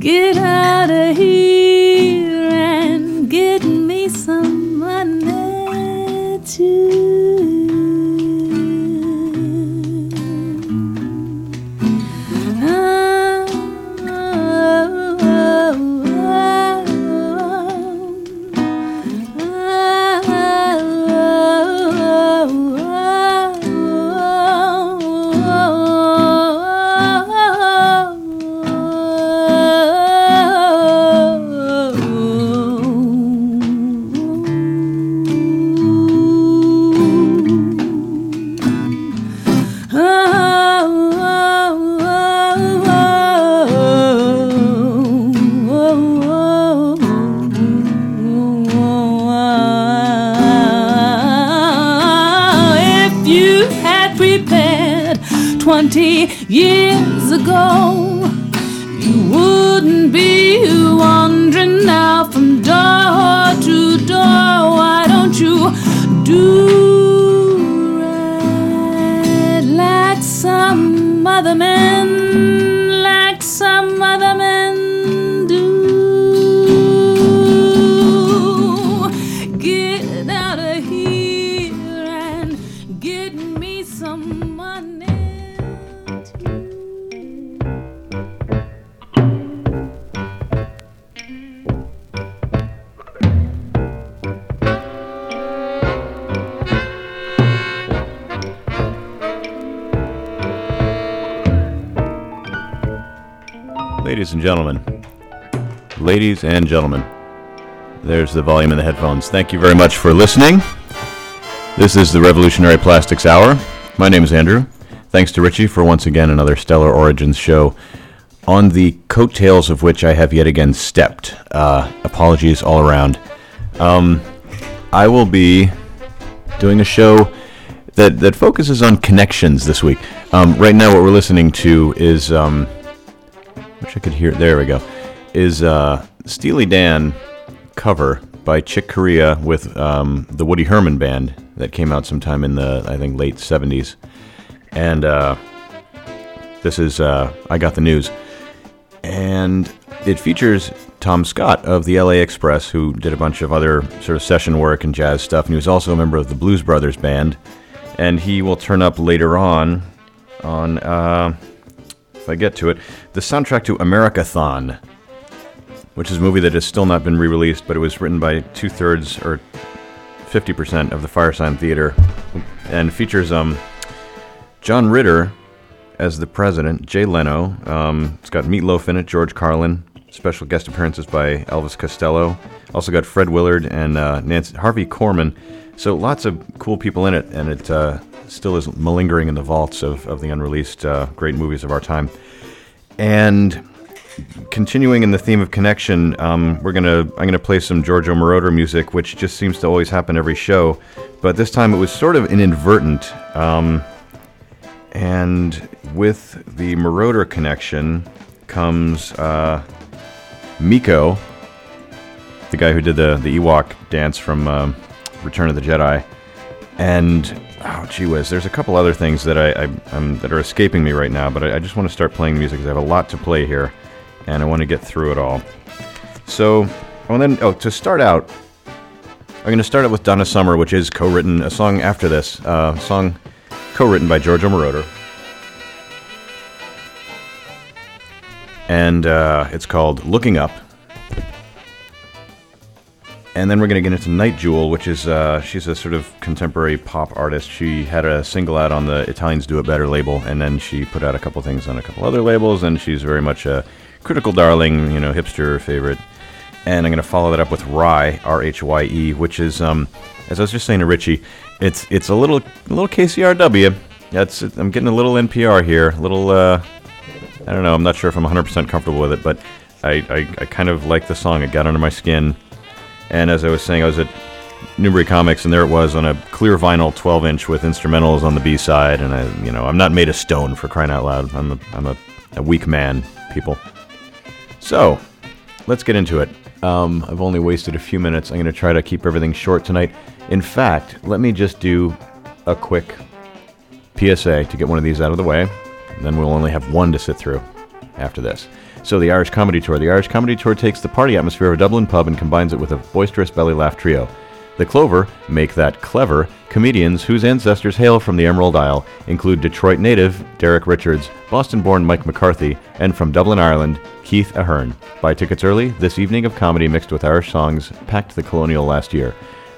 Get and gentlemen, there's the volume in the headphones. Thank you very much for listening. This is the Revolutionary Plastics Hour. My name is Andrew. Thanks to Richie for once again another Stellar Origins show, on the coattails of which I have yet again stepped. Uh, apologies all around. Um, I will be doing a show that, that focuses on connections this week. Um, right now, what we're listening to is. Um, wish I could hear. There we go. Is uh, Steely Dan cover by Chick Corea with um, the Woody Herman band that came out sometime in the I think late '70s, and uh, this is uh, I got the news, and it features Tom Scott of the LA Express, who did a bunch of other sort of session work and jazz stuff, and he was also a member of the Blues Brothers band, and he will turn up later on on. Uh, if I get to it, the soundtrack to Americathon, which is a movie that has still not been re released, but it was written by two thirds or 50% of the Firesign Theater and features um, John Ritter as the president, Jay Leno. Um, it's got Meatloaf in it, George Carlin, special guest appearances by Elvis Costello. Also got Fred Willard and uh, Nancy, Harvey Korman. So lots of cool people in it, and it uh, still is malingering in the vaults of, of the unreleased uh, great movies of our time. And continuing in the theme of connection, um, we're gonna I'm gonna play some Giorgio Moroder music, which just seems to always happen every show, but this time it was sort of inadvertent. Um, and with the Moroder connection comes uh, Meco, the guy who did the the Ewok dance from um, Return of the Jedi, and oh gee whiz, there's a couple other things that I, I um, that are escaping me right now, but I, I just want to start playing music because I have a lot to play here, and I want to get through it all. So, and then oh, to start out, I'm going to start out with Donna Summer, which is co-written a song after this, uh, song co-written by Giorgio Moroder, and uh, it's called "Looking Up." And then we're going to get into Nite Jewel, which is uh, she's a sort of contemporary pop artist. She had a single out on the Italians Do It Better label, and then she put out a couple things on a couple other labels. And she's very much a critical darling, you know, hipster favorite. And I'm going to follow that up with Rhye, R H Y E, which is, um, as I was just saying to Richie, it's it's a little a little KCRW. That's I'm getting a little NPR here, a little. Uh, I don't know. I'm not sure if I'm 100% comfortable with it, but I, I, I kind of like the song. It got under my skin. And as I was saying, I was at Newbury Comics, and there it was on a clear vinyl 12 inch with instrumentals on the B side. And I, you know, I'm not made of stone for crying out loud. I'm a, I'm a, a weak man, people. So, let's get into it. Um, I've only wasted a few minutes. I'm going to try to keep everything short tonight. In fact, let me just do a quick PSA to get one of these out of the way. And then we'll only have one to sit through. after this. So, the Irish Comedy Tour. The Irish Comedy Tour takes the party atmosphere of a Dublin pub and combines it with a boisterous belly laugh trio. The Clover make that clever comedians whose ancestors hail from the Emerald Isle include Detroit native Derek Richards, Boston born Mike McCarthy, and from Dublin, Ireland, Keith Ahern. Buy tickets early. This evening of comedy mixed with Irish songs packed the Colonial last year.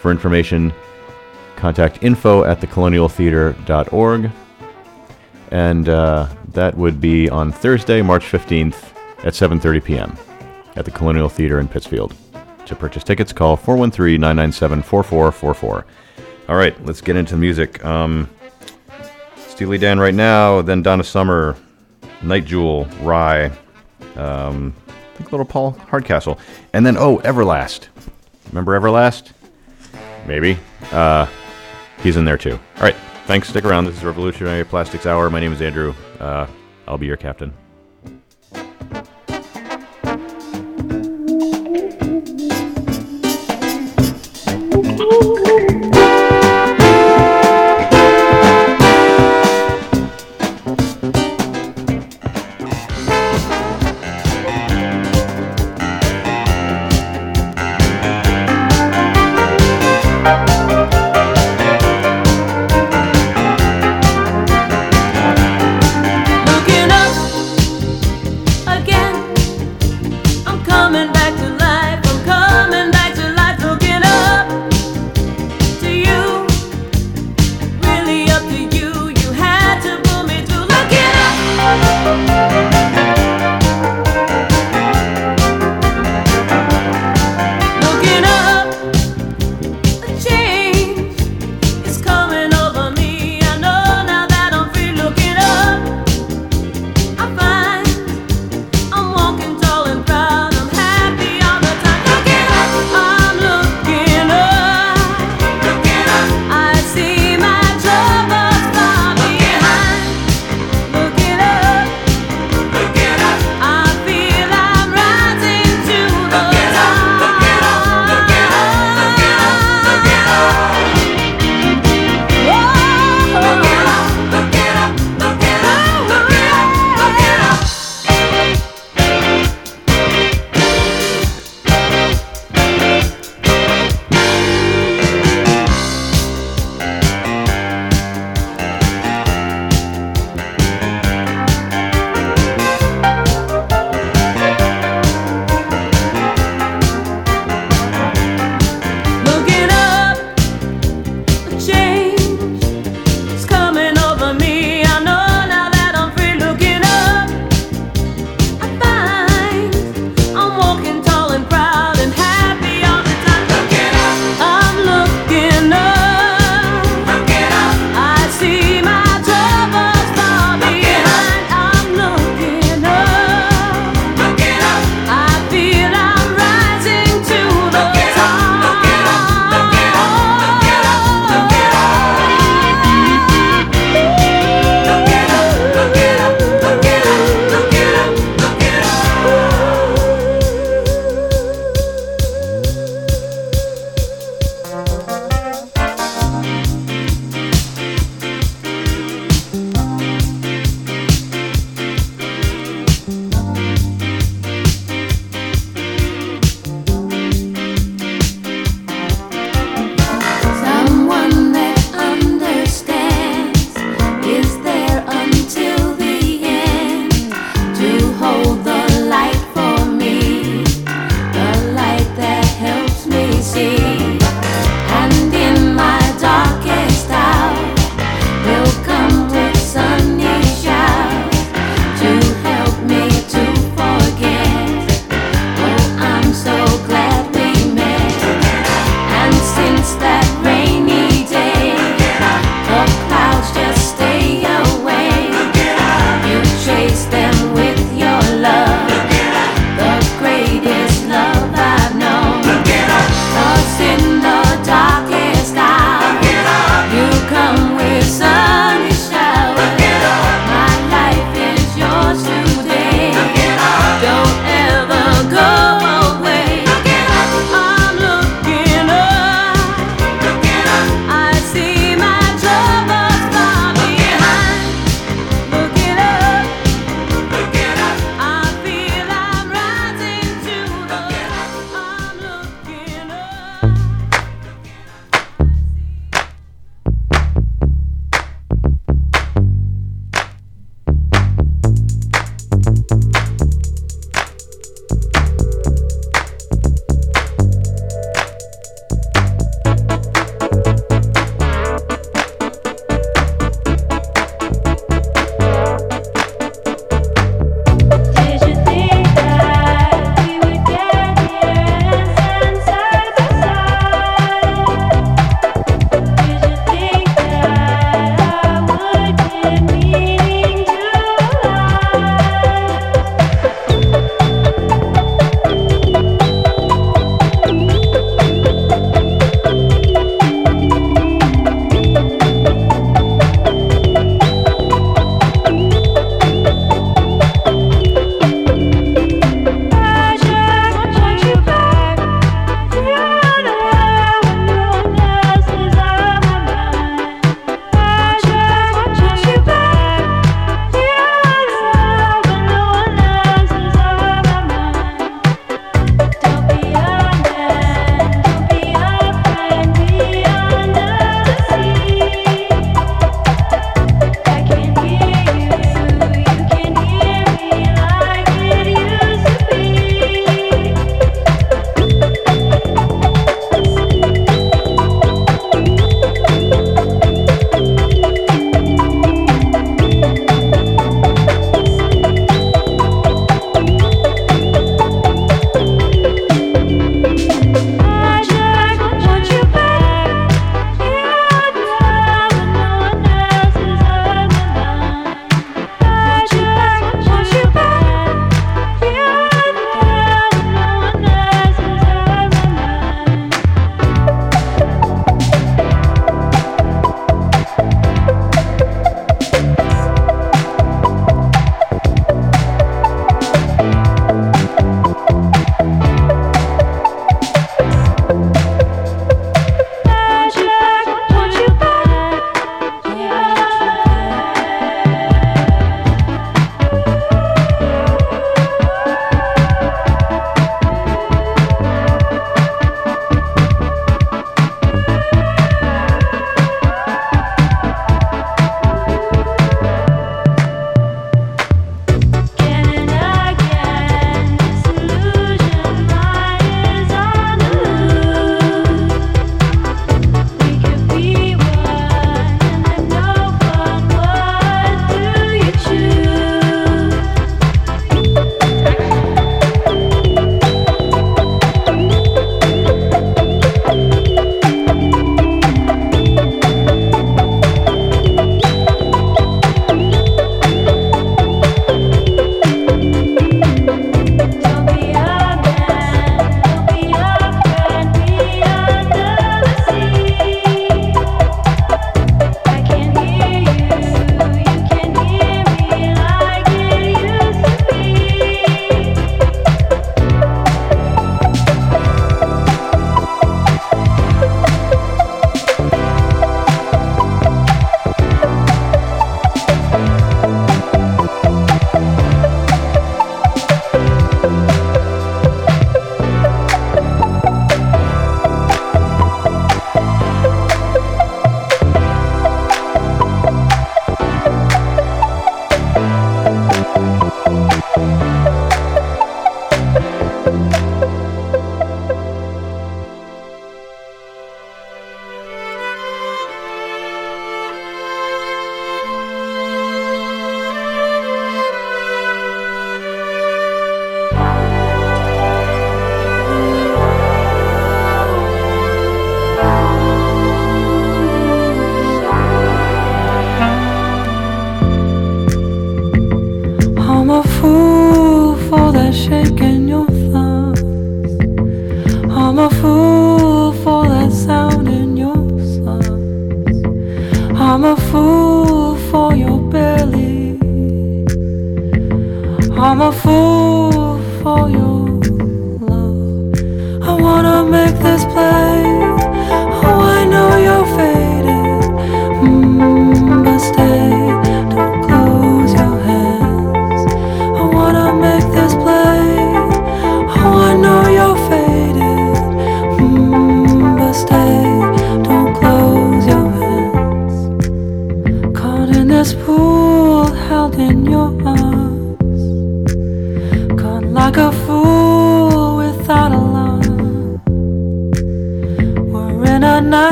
For information, contact info at thecolonialtheater.org. And uh, that would be on Thursday, March 15th at 7.30 p.m. at the Colonial Theater in Pittsfield. To purchase tickets, call 413-997-4444. All right, let's get into the music. Um, Steely Dan right now, then Donna Summer, Nite Jewel, Rhye, um, I think little Paul Hardcastle, and then oh, Everlast. Remember Everlast? Maybe. Uh, he's in there too. All right, thanks. Stick around. This is Revolutionary Plastics Hour. My name is Andrew. Uh, I'll be your captain.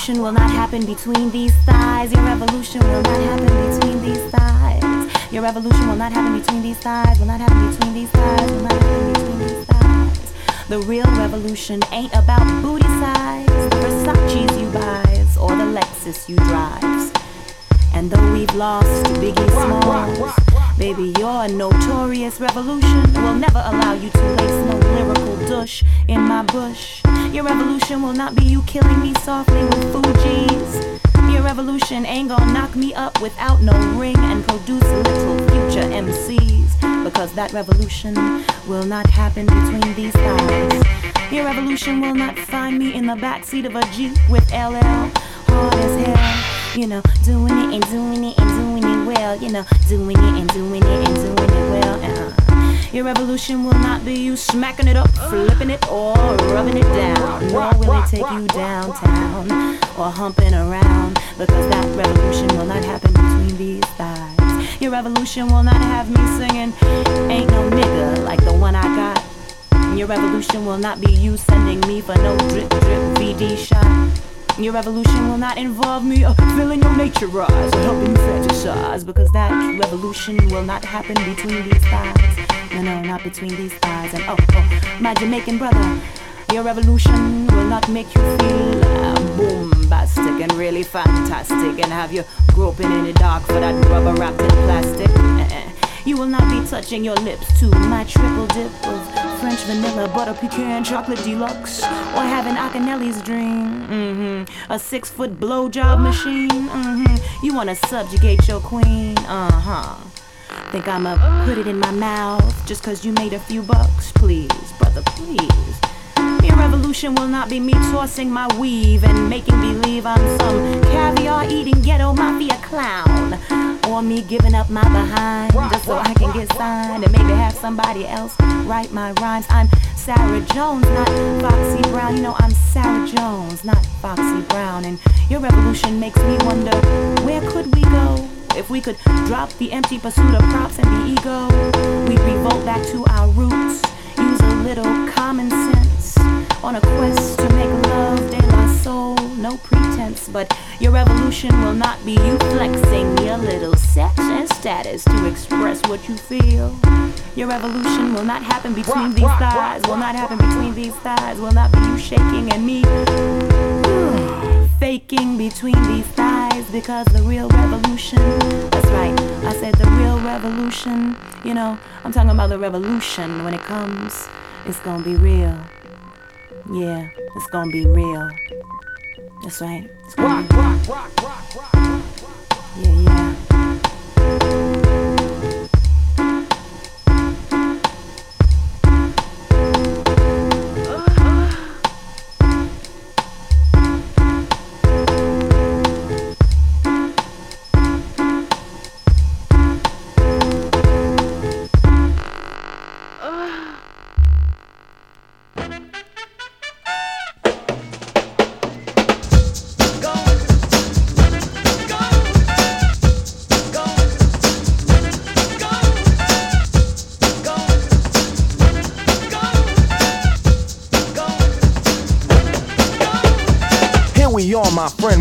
Revolution will not happen between these thighs. Your revolution will not happen between these thighs. Your revolution will not happen between these thighs. Will not happen between these thighs. Will not happen between these thighs. The real revolution ain't about booty size, the Versace's you buys, or the Lexus you drives. And though we've lost Biggie Smalls, baby, your notorious revolution will never allow you to lace no lyrical dush in my bush. Your revolution will not be you killing me softly with Fugees. Your revolution ain't gonna knock me up without no ring and produce little future MCs. Because that revolution will not happen between these thighs. Your revolution will not find me in the backseat of a Jeep with LL hard as hell. You know, doing it and doing it and doing it well. You know, doing it and doing it and doing it. Your revolution will not be you smacking it up, flipping it, or rubbing it down. Nor will it take you downtown or humping around. Because that revolution will not happen between these thighs. Your revolution will not have me singing, Ain't no nigga like the one I got. Your revolution will not be you sending me for no drip drip VD shot. Your revolution will not involve me uh, filling your nature rise or helping you fantasize because that revolution will not happen between these thighs. No, no, not between these thighs. And oh, oh, my Jamaican brother, your revolution will not make you feel uh, bombastic and really fantastic and have you groping in the dark for that rubber wrapped in plastic. Uh-uh. You will not be touching your lips to my triple dip of French vanilla, butter pecan, chocolate deluxe, or having Akinyele's dream. Mm-hmm. A six foot blowjob machine. Mm-hmm. You wanna subjugate your queen? Uh huh. Think I'ma put it in my mouth just cause you made a few bucks? Please, brother, please. Your revolution will not be me tossing my weave and making believe I'm some caviar eating ghetto mafia clown. Or me giving up my behind just so I can get signed and maybe have somebody else write my rhymes. I'm Sarah Jones, not Foxy Brown. You know, I'm Sarah Jones, not Foxy Brown. And your revolution makes me wonder where could we go? If we could drop the empty pursuit of props and the ego, we'd revolt back to our roots. Use a little common sense on a quest to make love de la soul. No pretense, but your revolution will not be you flexing your little sex and status to express what you feel. Your revolution will not happen between these thighs, will not happen between these thighs, will not be you shaking and me faking between these thighs because the real revolution, that's right, I said the real revolution, you know, I'm talking about the revolution when it comes, it's gonna be real. Yeah, it's gonna be real. That's right. It's gonna be real. Yeah, yeah.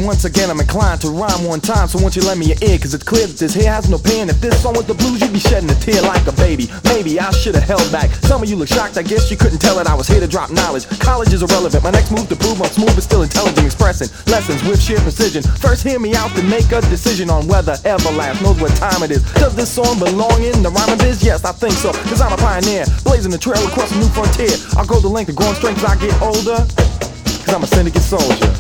Once again, I'm inclined to rhyme one time. So won't you lend me your ear? Cause it's clear that this here has no pain. If this song was the blues, you'd be shedding a tear like a baby. Maybe I should have held back. Some of you look shocked, I guess you couldn't tell that I was here to drop knowledge. College is irrelevant. My next move to prove I'm smooth but still intelligent, expressing lessons with sheer precision. First, hear me out to make a decision on whether Everlast knows what time it is. Does this song belong in the rhyming biz? Yes, I think so. Cause I'm a pioneer, blazing the trail across a new frontier. I'll go the length of growing strength as I get older. Cause I'm a syndicate soldier.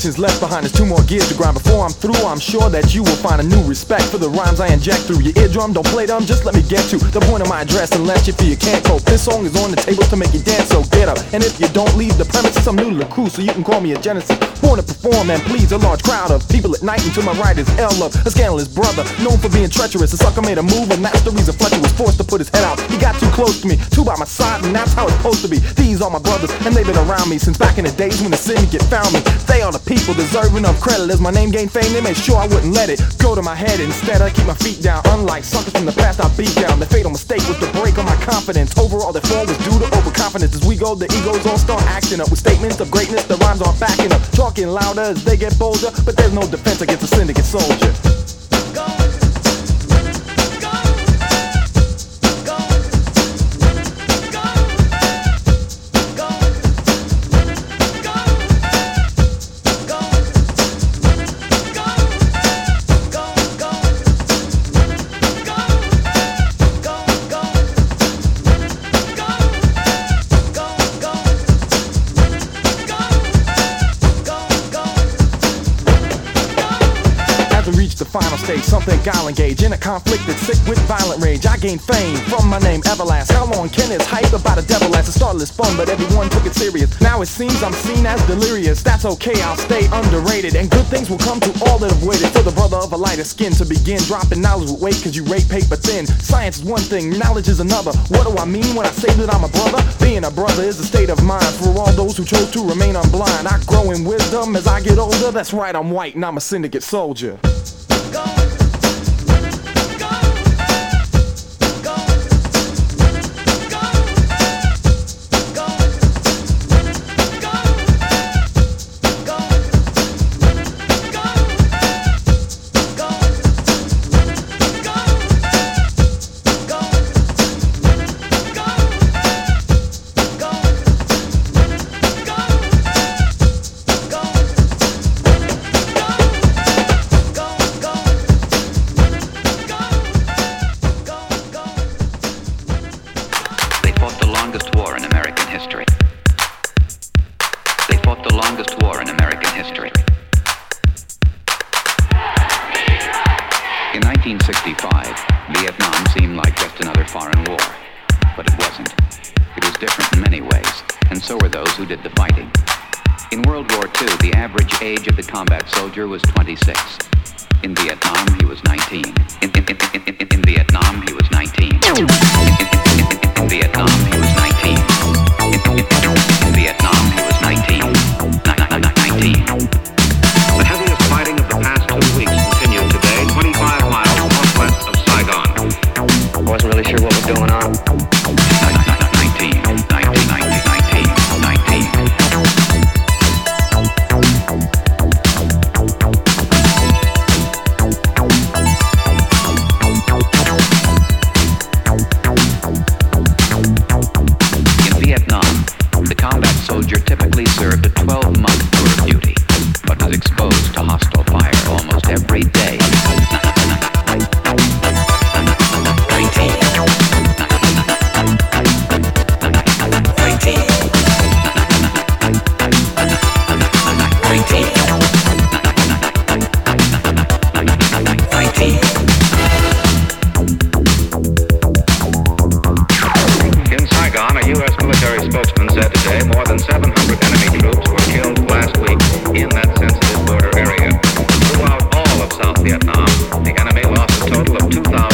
All affections left behind is two more gears to grind. Before I'm through, I'm sure that you will find a new respect for the rhymes I inject through your eardrum. Don't play them, just let me get to the point of my address unless you feel you can't cope. This song is on the table to make you dance, so get up. And if you don't leave the premises, I'm new to the crew, so you can call me a Genesis. Born to perform and please a large crowd of people at night. Until my right is L Love, a scandalous brother, known for being treacherous. A sucker made a move, and that's the reason Fletcher was forced to put his head out. He got too close to me, two by my side, and that's how it's supposed to be. These are my brothers, and they've been around me since back in the days when the syndicate found me. They are the people deserving of credit. As my name gained fame, they made sure I wouldn't let it go to my head. Instead, I keep my feet down. Unlike suckers from the past, I beat down. The fatal mistake was to break on my confidence. Overall, their fall was due to overconfidence. As we go, the egos all start acting up with statements of greatness. The rhymes aren't backing up, talking louder as they get bolder. But there's no defense against a syndicate soldier. Stage, something I'll engage in a conflict that's sick with violent rage. I gain fame from my name, Everlast. How long can this hype about a devil last? It started as fun, but everyone took it serious. Now it seems I'm seen as delirious. That's okay, I'll stay underrated. And good things will come to all that have waited for the brother of a lighter skin to begin dropping knowledge with weight, cause you rate paper thin. Science is one thing, knowledge is another. What do I mean when I say that I'm a brother? Being a brother is a state of mind for all those who chose to remain unblind. I grow in wisdom as I get older. That's right, I'm white and I'm a syndicate soldier. Pentagon, a U.S. military spokesman said today more than 700 enemy troops were killed last week in that sensitive border area. Throughout all of South Vietnam, the enemy lost a total of 2,000.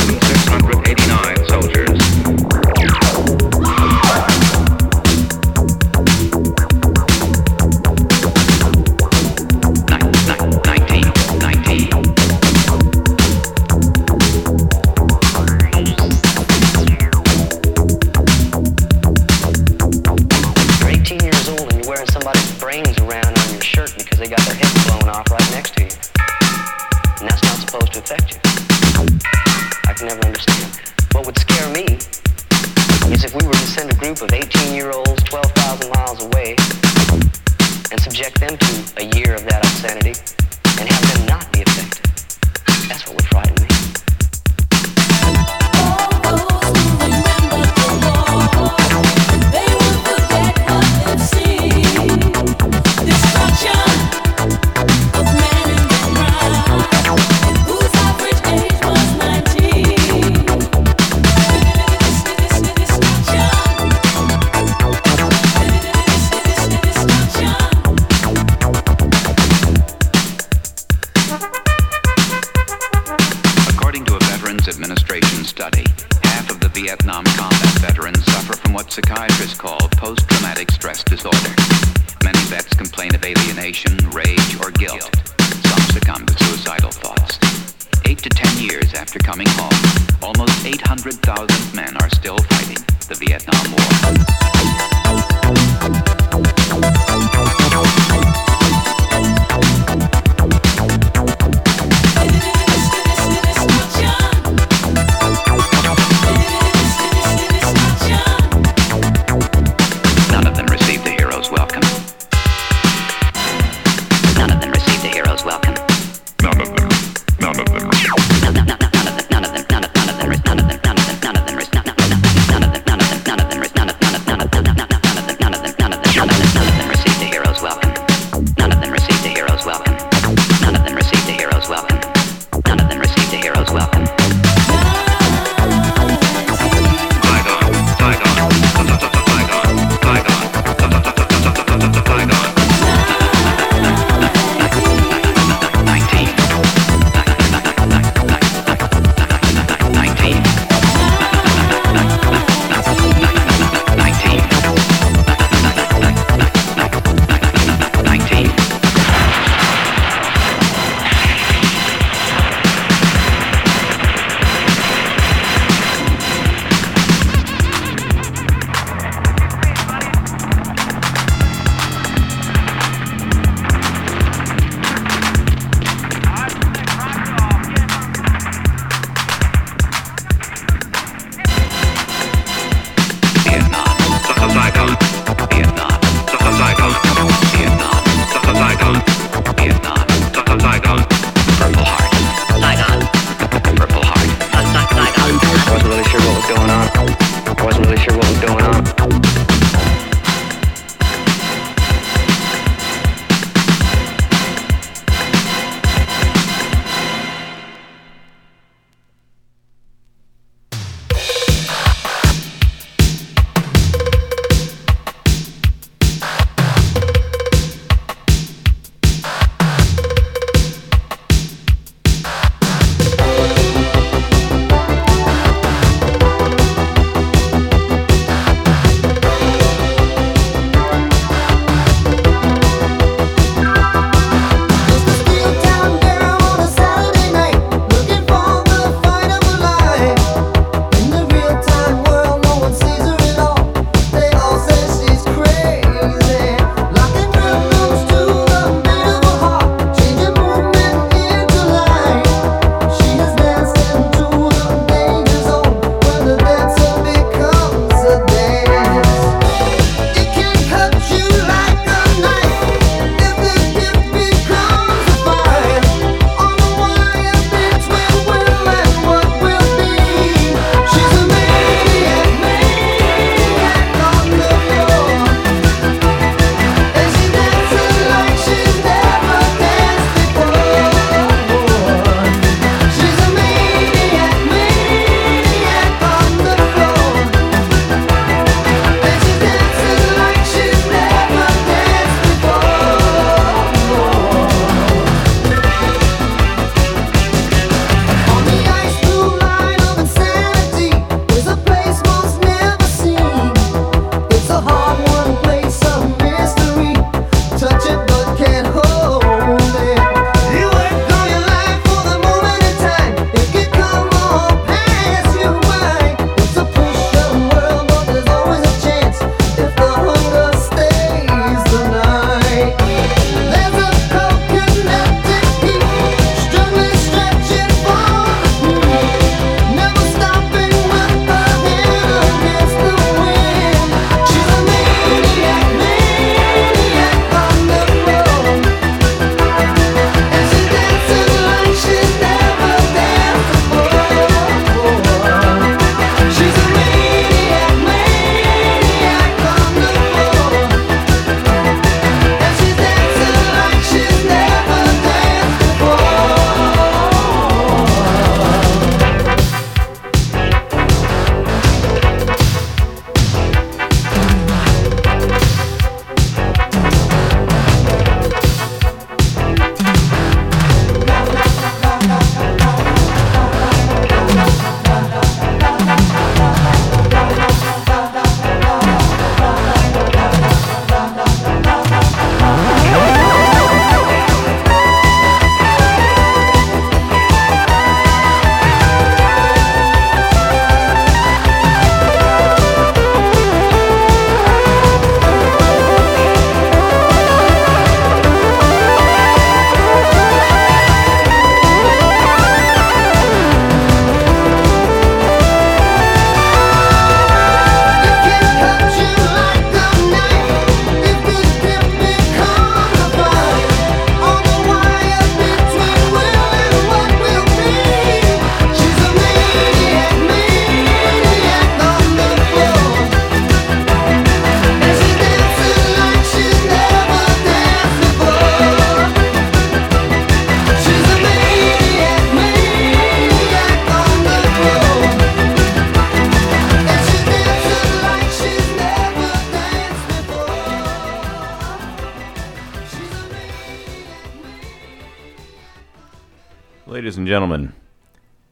Ladies and gentlemen,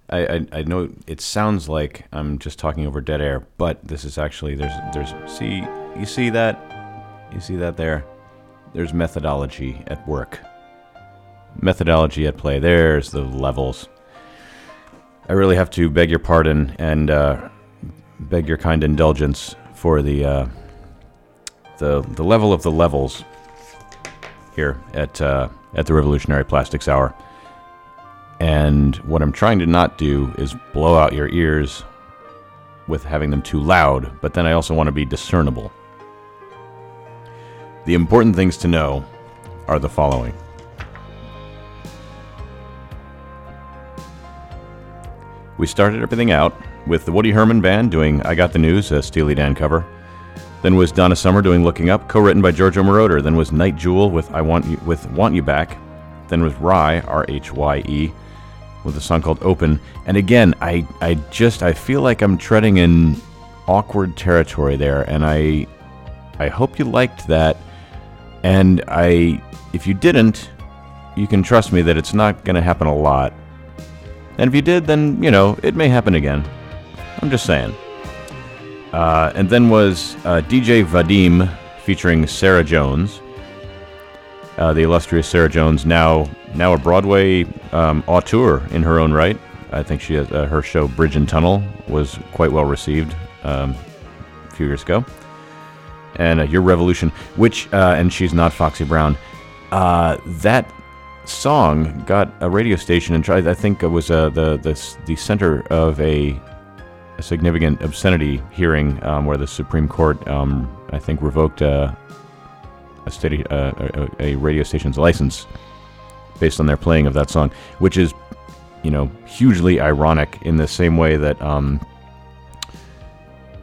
I, I, I know it sounds like I'm just talking over dead air, but this is actually there's there's see you see that? You see that there? There's methodology at work. Methodology at play. There's the levels. I really have to beg your pardon and uh, beg your kind indulgence for the uh, the the level of the levels here at uh, at the Revolutionary Plastics Hour. And what I'm trying to not do is blow out your ears with having them too loud, but then I also want to be discernible. The important things to know are the following. We started everything out with the Woody Herman Band doing I Got the News, a Steely Dan cover. Then was Donna Summer doing Looking Up, co-written by Giorgio Moroder. Then was Nite Jewel with I Want You with Want You Back. Then was Rhye, R H Y E, with a song called Open. And again, I I just I feel like I'm treading in awkward territory there, and I I hope you liked that. And I if you didn't, you can trust me that it's not to happen a lot. And if you did, then, you know, it may happen again. I'm just saying. Uh, and then was uh, DJ Vadim featuring Sarah Jones. Uh, the illustrious Sarah Jones, now now a Broadway um, auteur in her own right. I think she has, uh, her show Bridge and Tunnel was quite well received um, a few years ago. And uh, Your Revolution, which uh, and she's not Foxy Brown. that song got a radio station and tried. I think it was uh, the the the center of a, a significant obscenity hearing um, where the Supreme Court, um, I think, revoked uh, a steady uh, a, a radio station's license based on their playing of that song, which is, you know, hugely ironic in the same way that um,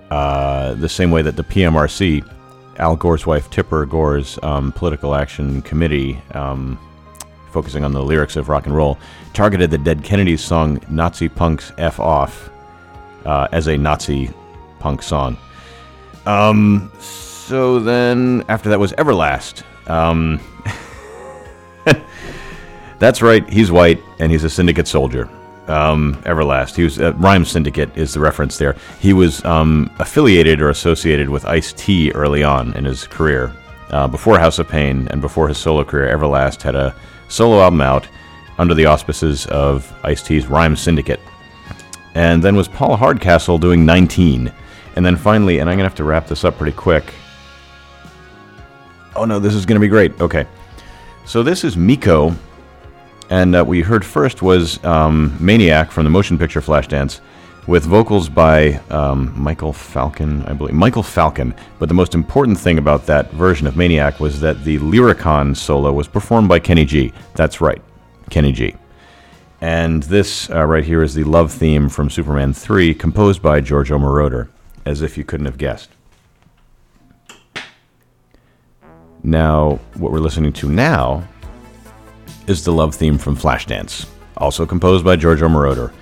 uh, the same way that the PMRC, Al Gore's wife Tipper Gore's um, political action committee. Um, focusing on the lyrics of rock and roll, targeted the Dead Kennedys song Nazi Punk's F Off uh, as a Nazi punk song. Um, so then, after that was Everlast. Um, that's right, he's white and he's a syndicate soldier. Um, Everlast. He was uh, Rhyme Syndicate is the reference there. He was um, affiliated or associated with Ice T early on in his career. Uh, before House of Pain and before his solo career, Everlast had a solo album out under the auspices of Ice T's Rhyme Syndicate. And then was Paul Hardcastle doing 19. And then finally, and I'm going to have to wrap this up pretty quick. Oh no, this is going to be great. Okay. So this is Meco. And uh, we heard first was um, Maniac from the motion picture Flashdance with vocals by um, Michael Falcon, I believe. Michael Falcon. But the most important thing about that version of Maniac was that the Lyricon solo was performed by Kenny G. That's right, Kenny G. And this uh, right here is the love theme from Superman 3, composed by Giorgio Moroder, as if you couldn't have guessed. Now, what we're listening to now is the love theme from Flashdance, also composed by Giorgio Moroder.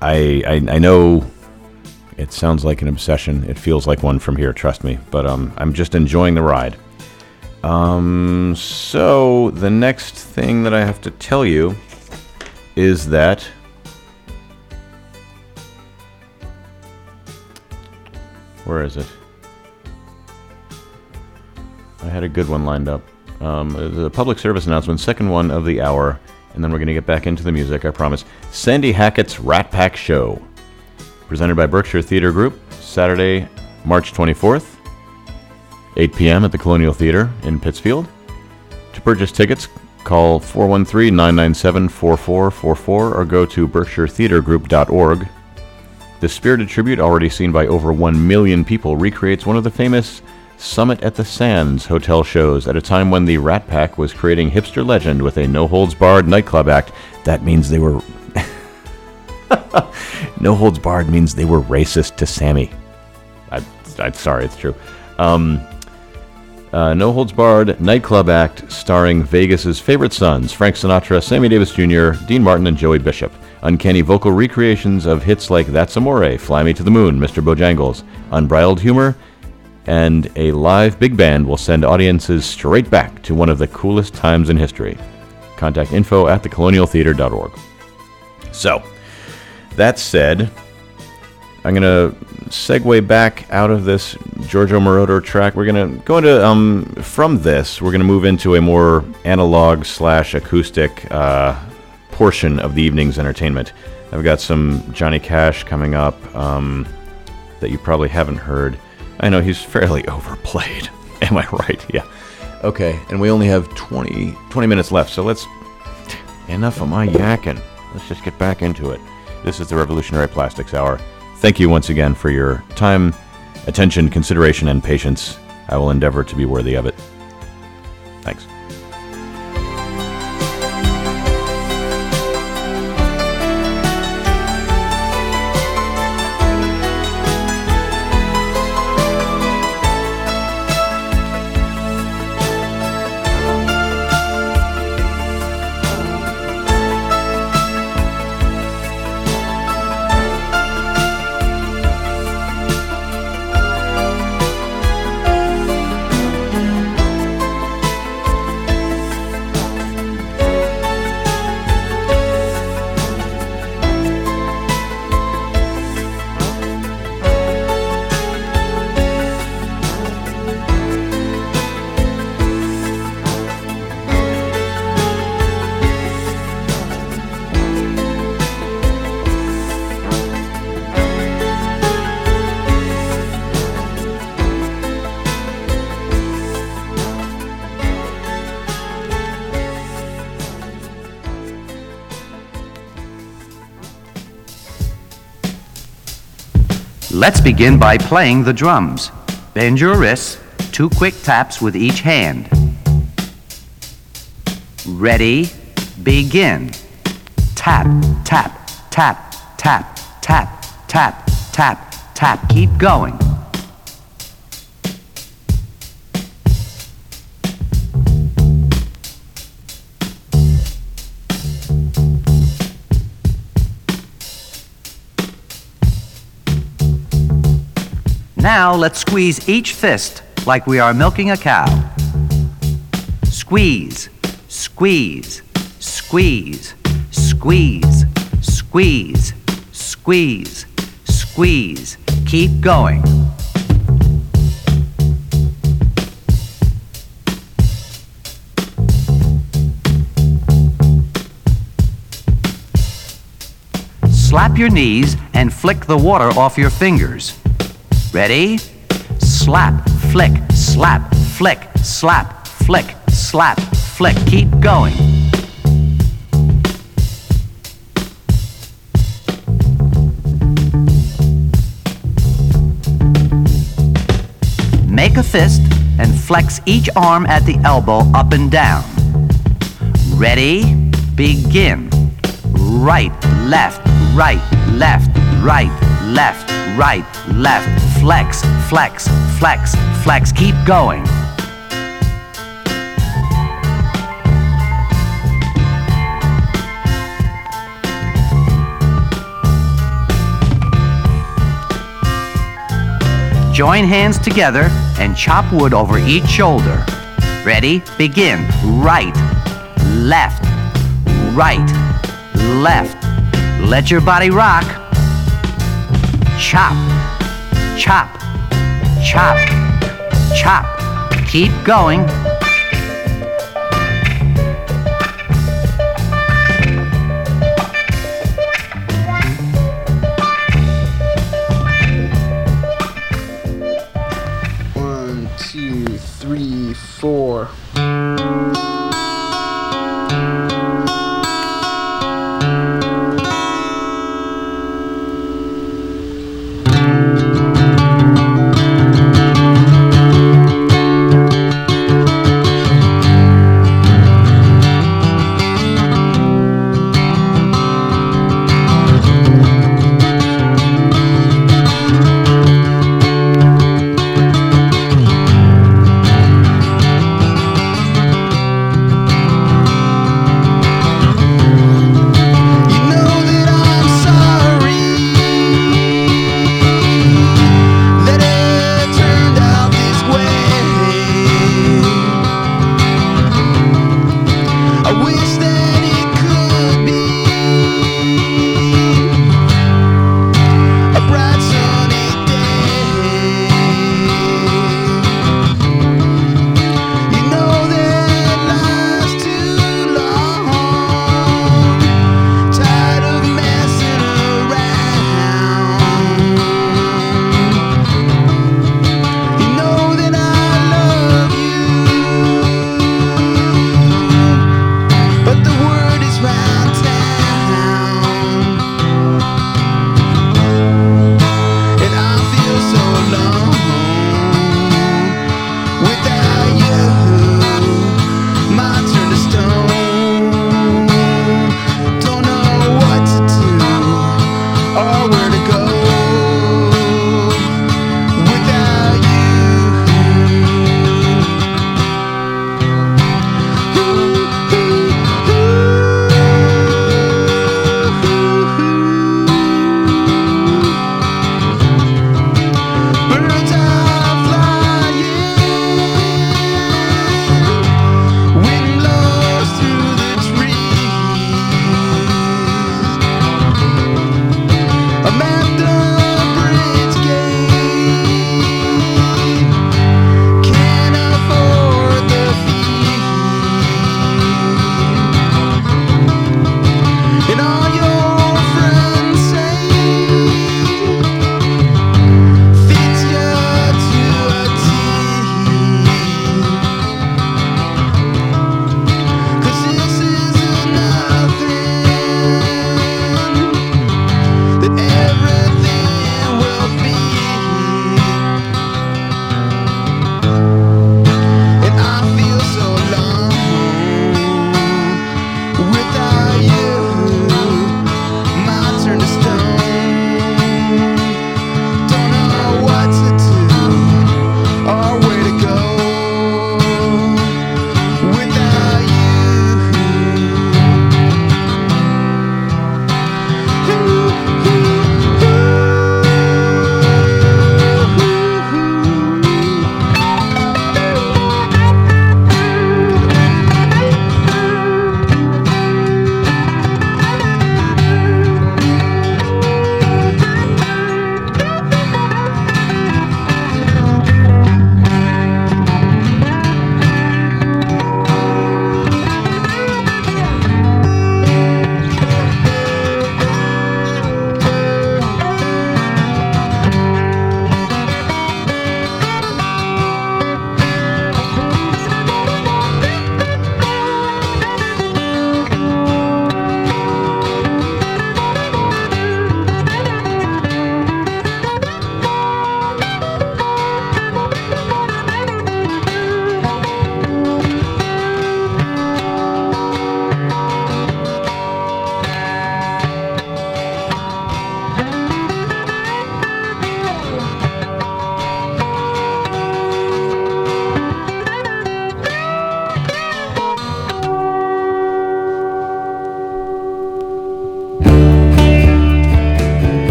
I, I, I know it sounds like an obsession. It feels like one from here, trust me. But um, I'm just enjoying the ride. Um, so the next thing that I have to tell you is that where is it? I had a good one lined up. Um, the public service announcement, second one of the hour, and then we're going to get back into the music, I promise. Sandy Hackett's Rat Pack Show, presented by Berkshire Theater Group, Saturday, March 24th, 8 p.m. at the Colonial Theater in Pittsfield. To purchase tickets, call 413 997 4444 or go to berkshiretheatergroup.org. The spirited tribute, already seen by over 1 million people, recreates one of the famous Summit at the Sands hotel shows at a time when the Rat Pack was creating hipster legend with a no holds barred nightclub act. That means they were. no holds barred means they were racist to Sammy. I, I'm sorry, it's true. Um, uh, no Holds Barred nightclub act starring Vegas's favorite sons, Frank Sinatra, Sammy Davis Jr., Dean Martin, and Joey Bishop. Uncanny vocal recreations of hits like That's Amore, Fly Me to the Moon, Mr. Bojangles, unbridled humor, and a live big band will send audiences straight back to one of the coolest times in history. Contact info at thecolonialtheater.org. So, that said, I'm going to segue back out of this Giorgio Moroder track. We're going to go into, um, from this, we're going to move into a more analog slash acoustic uh, portion of the evening's entertainment. I've got some Johnny Cash coming up um, that you probably haven't heard. I know he's fairly overplayed. Am I right? Yeah. Okay, and we only have 20, 20 minutes left, so let's. Enough of my yakking. Let's just get back into it. This is the Revolutionary Plastics Hour. Thank you once again for your time, attention, consideration, and patience. I will endeavor to be worthy of it. Begin by playing the drums. Bend your wrists, two quick taps with each hand. Ready, begin. Tap, tap, tap, tap, tap, tap, tap, tap. Keep going. Now let's squeeze each fist like we are milking a cow. Squeeze, squeeze, squeeze, squeeze, squeeze, squeeze, squeeze. Keep going. Slap your knees and flick the water off your fingers. Ready? Slap, flick, slap, flick, slap, flick, slap, flick. Keep going. Make a fist and flex each arm at the elbow up and down. Ready? Begin. Right, left, right, left, right, left, right, left. Flex, flex, flex, flex. Keep going. Join hands together and chop wood over each shoulder. Ready? Begin. Right, left, right, left. Let your body rock. Chop, chop, chop, chop. Keep going.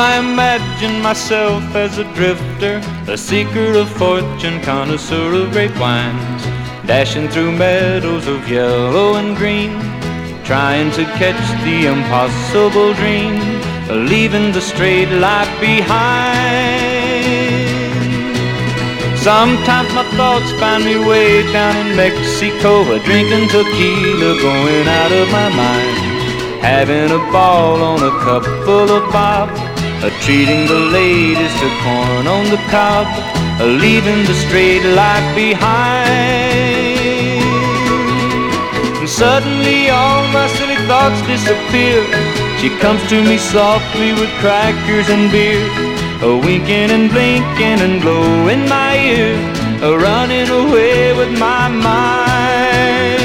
I imagine myself as a drifter, a seeker of fortune, connoisseur of grape wines, dashing through meadows of yellow and green, trying to catch the impossible dream, leaving the straight life behind. Sometimes my thoughts find me way down in Mexico, drinking tequila, going out of my mind. Having a ball on a couple of bob, treating the ladies to corn on the cob, a leaving the straight life behind. And suddenly all my silly thoughts disappear. She comes to me softly with crackers and beer, a winking and blinking and blowing my ear, a running away with my mind.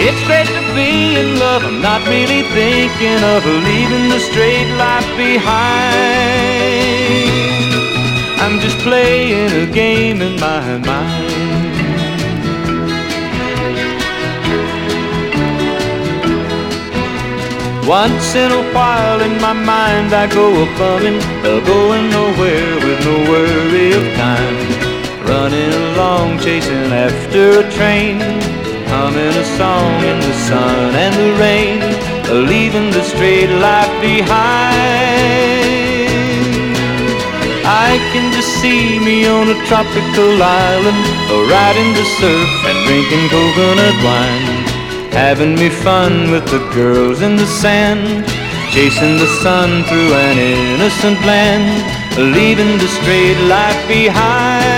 It's great be in love. I'm not really thinking of leaving the straight life behind. I'm just playing a game in my mind. Once in a while in my mind I go a bumming, going nowhere with no worry of time. Running along, chasing after a train, humming a song in the sun and the rain, leaving the straight life behind. I can just see me on a tropical island, riding the surf and drinking coconut wine having me fun with the girls in the sand, chasing the sun through an innocent land, leaving the straight life behind.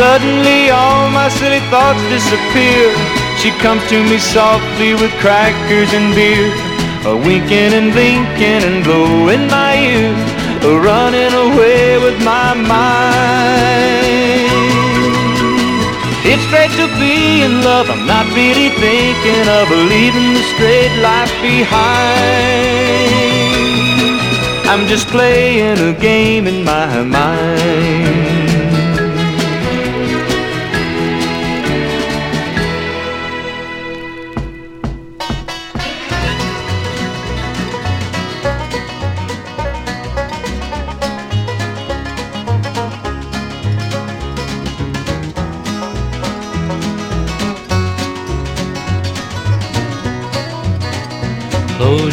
Suddenly all my silly thoughts disappear. She comes to me softly with crackers and beer, a winking and blinking and blowing my ear, a running away with my mind. It's great to be in love. I'm not really thinking of leaving the straight life behind. I'm just playing a game in my mind.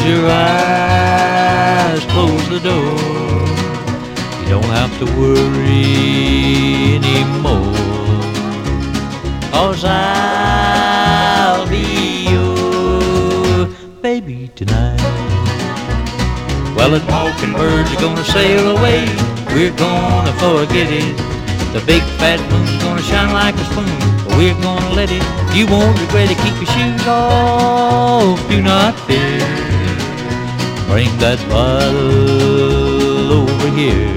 Your eyes, close the door. You don't have to worry anymore. Cause I'll be your baby tonight. Well, the mockingbirds are gonna sail away. We're gonna forget it. The big fat moon's gonna shine like a spoon. We're gonna let it. You won't regret it. Keep your shoes off. Do not fear. Bring that bottle over here.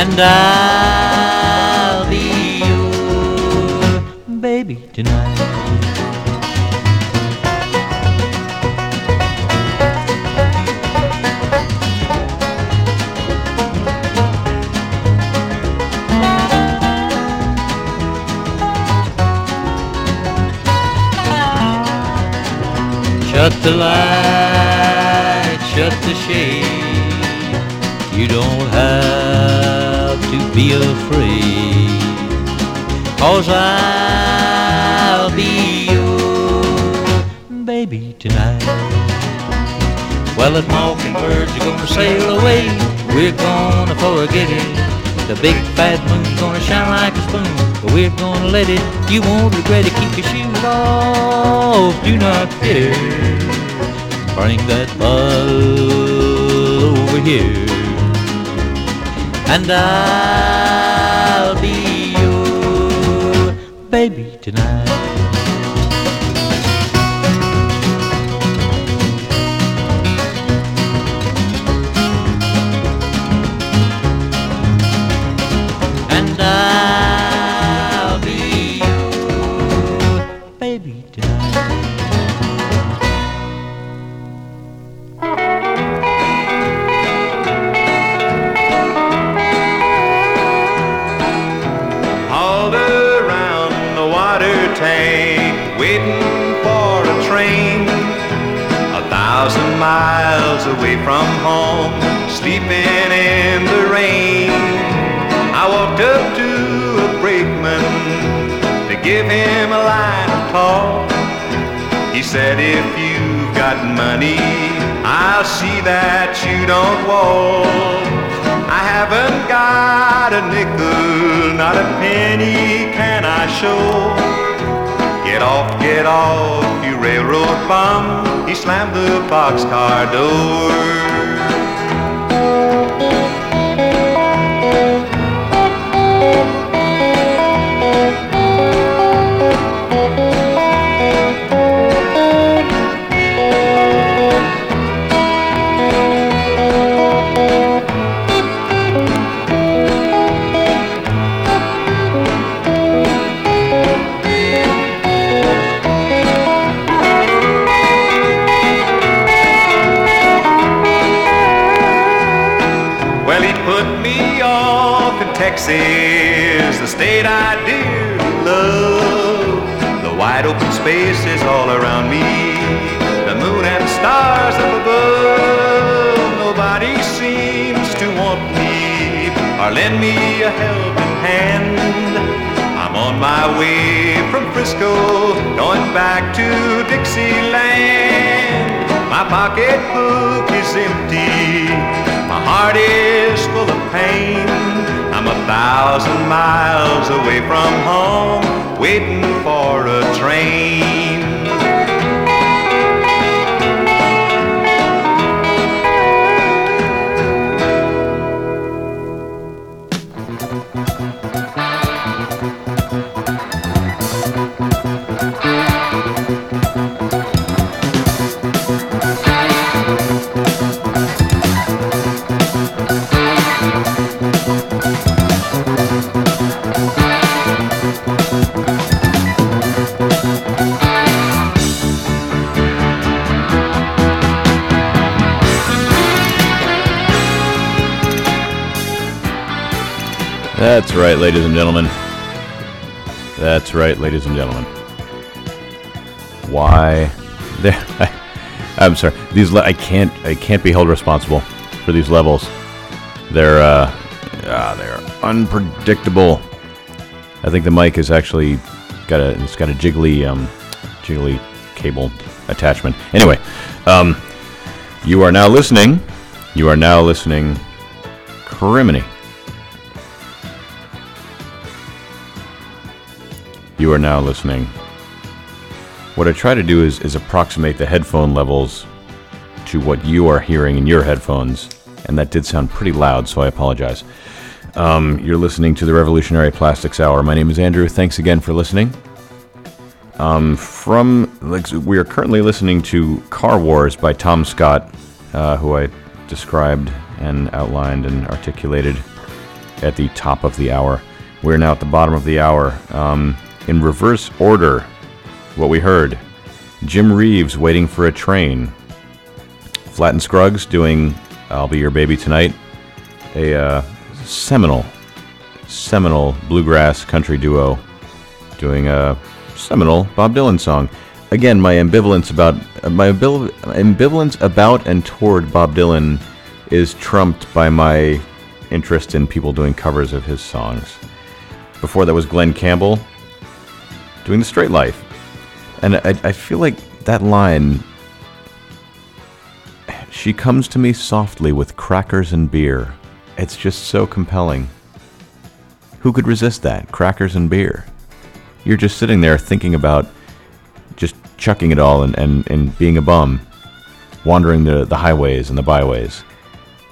And I'll be your baby tonight. Shut the light, shade. You don't have to be afraid. Cause I'll be your baby tonight. Well, the mockingbirds are gonna sail away. We're gonna forget it. The big fat moon's gonna shine like a spoon. But we're gonna let it. You won't regret it. Keep your shoes off. Do not fear. Bring that bottle here. And I'll be your baby tonight. Talk. He said, if you've got money, I'll see that you don't walk. I haven't got a nickel, not a penny can I show. Get off, get off, you railroad bum. He slammed the boxcar door. Texas, the state I dearly love. The wide open spaces all around me, the moon and stars up above. Nobody seems to want me or lend me a helping hand. I'm on my way from Frisco, going back to Dixieland. My pocketbook is empty, my heart is full of pain. I'm a thousand miles away from home, waiting for a train. That's right, ladies and gentlemen. That's right, ladies and gentlemen. Why? I, I'm sorry. These le- I can't. I can't be held responsible for these levels. They're uh, ah, they're unpredictable. I think the mic has actually got a it's got a jiggly um, jiggly cable attachment. Anyway, um, you are now listening. You are now listening. Criminy. You are now listening. What I try to do is, is approximate the headphone levels to what you are hearing in your headphones, and that did sound pretty loud, so I apologize. Um, you're listening to the Revolutionary Plastics Hour. My name is Andrew. Thanks again for listening. Um, from like we are currently listening to Car Wars by Tom Scott, uh, who I described and outlined and articulated at the top of the hour. We're now at the bottom of the hour. Um, in reverse order, what we heard Jim Reeves waiting for a train, Flatt and Scruggs doing I'll Be Your Baby Tonight, a uh, seminal, seminal bluegrass country duo doing a seminal Bob Dylan song. Again, my ambivalence about my ambival- ambivalence about and toward Bob Dylan is trumped by my interest in people doing covers of his songs. Before that was Glen Campbell doing The Straight Life. And I, I feel like that line she comes to me softly with crackers and beer. It's just so compelling. Who could resist that? Crackers and beer. You're just sitting there thinking about just chucking it all and, and, and being a bum, wandering the, the highways and the byways.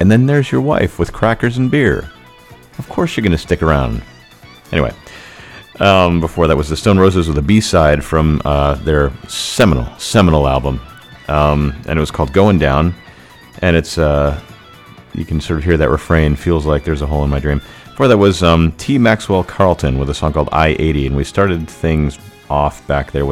And then there's your wife with crackers and beer. Of course you're going to stick around. Anyway, um, before that was the Stone Roses with a B side from uh, their seminal, seminal album. Um, and it was called Going Down. And it's, uh, you can sort of hear that refrain, feels like there's a hole in my dream. Before that was um, T. Maxwell Carlton with a song called I 80. And we started things off back there with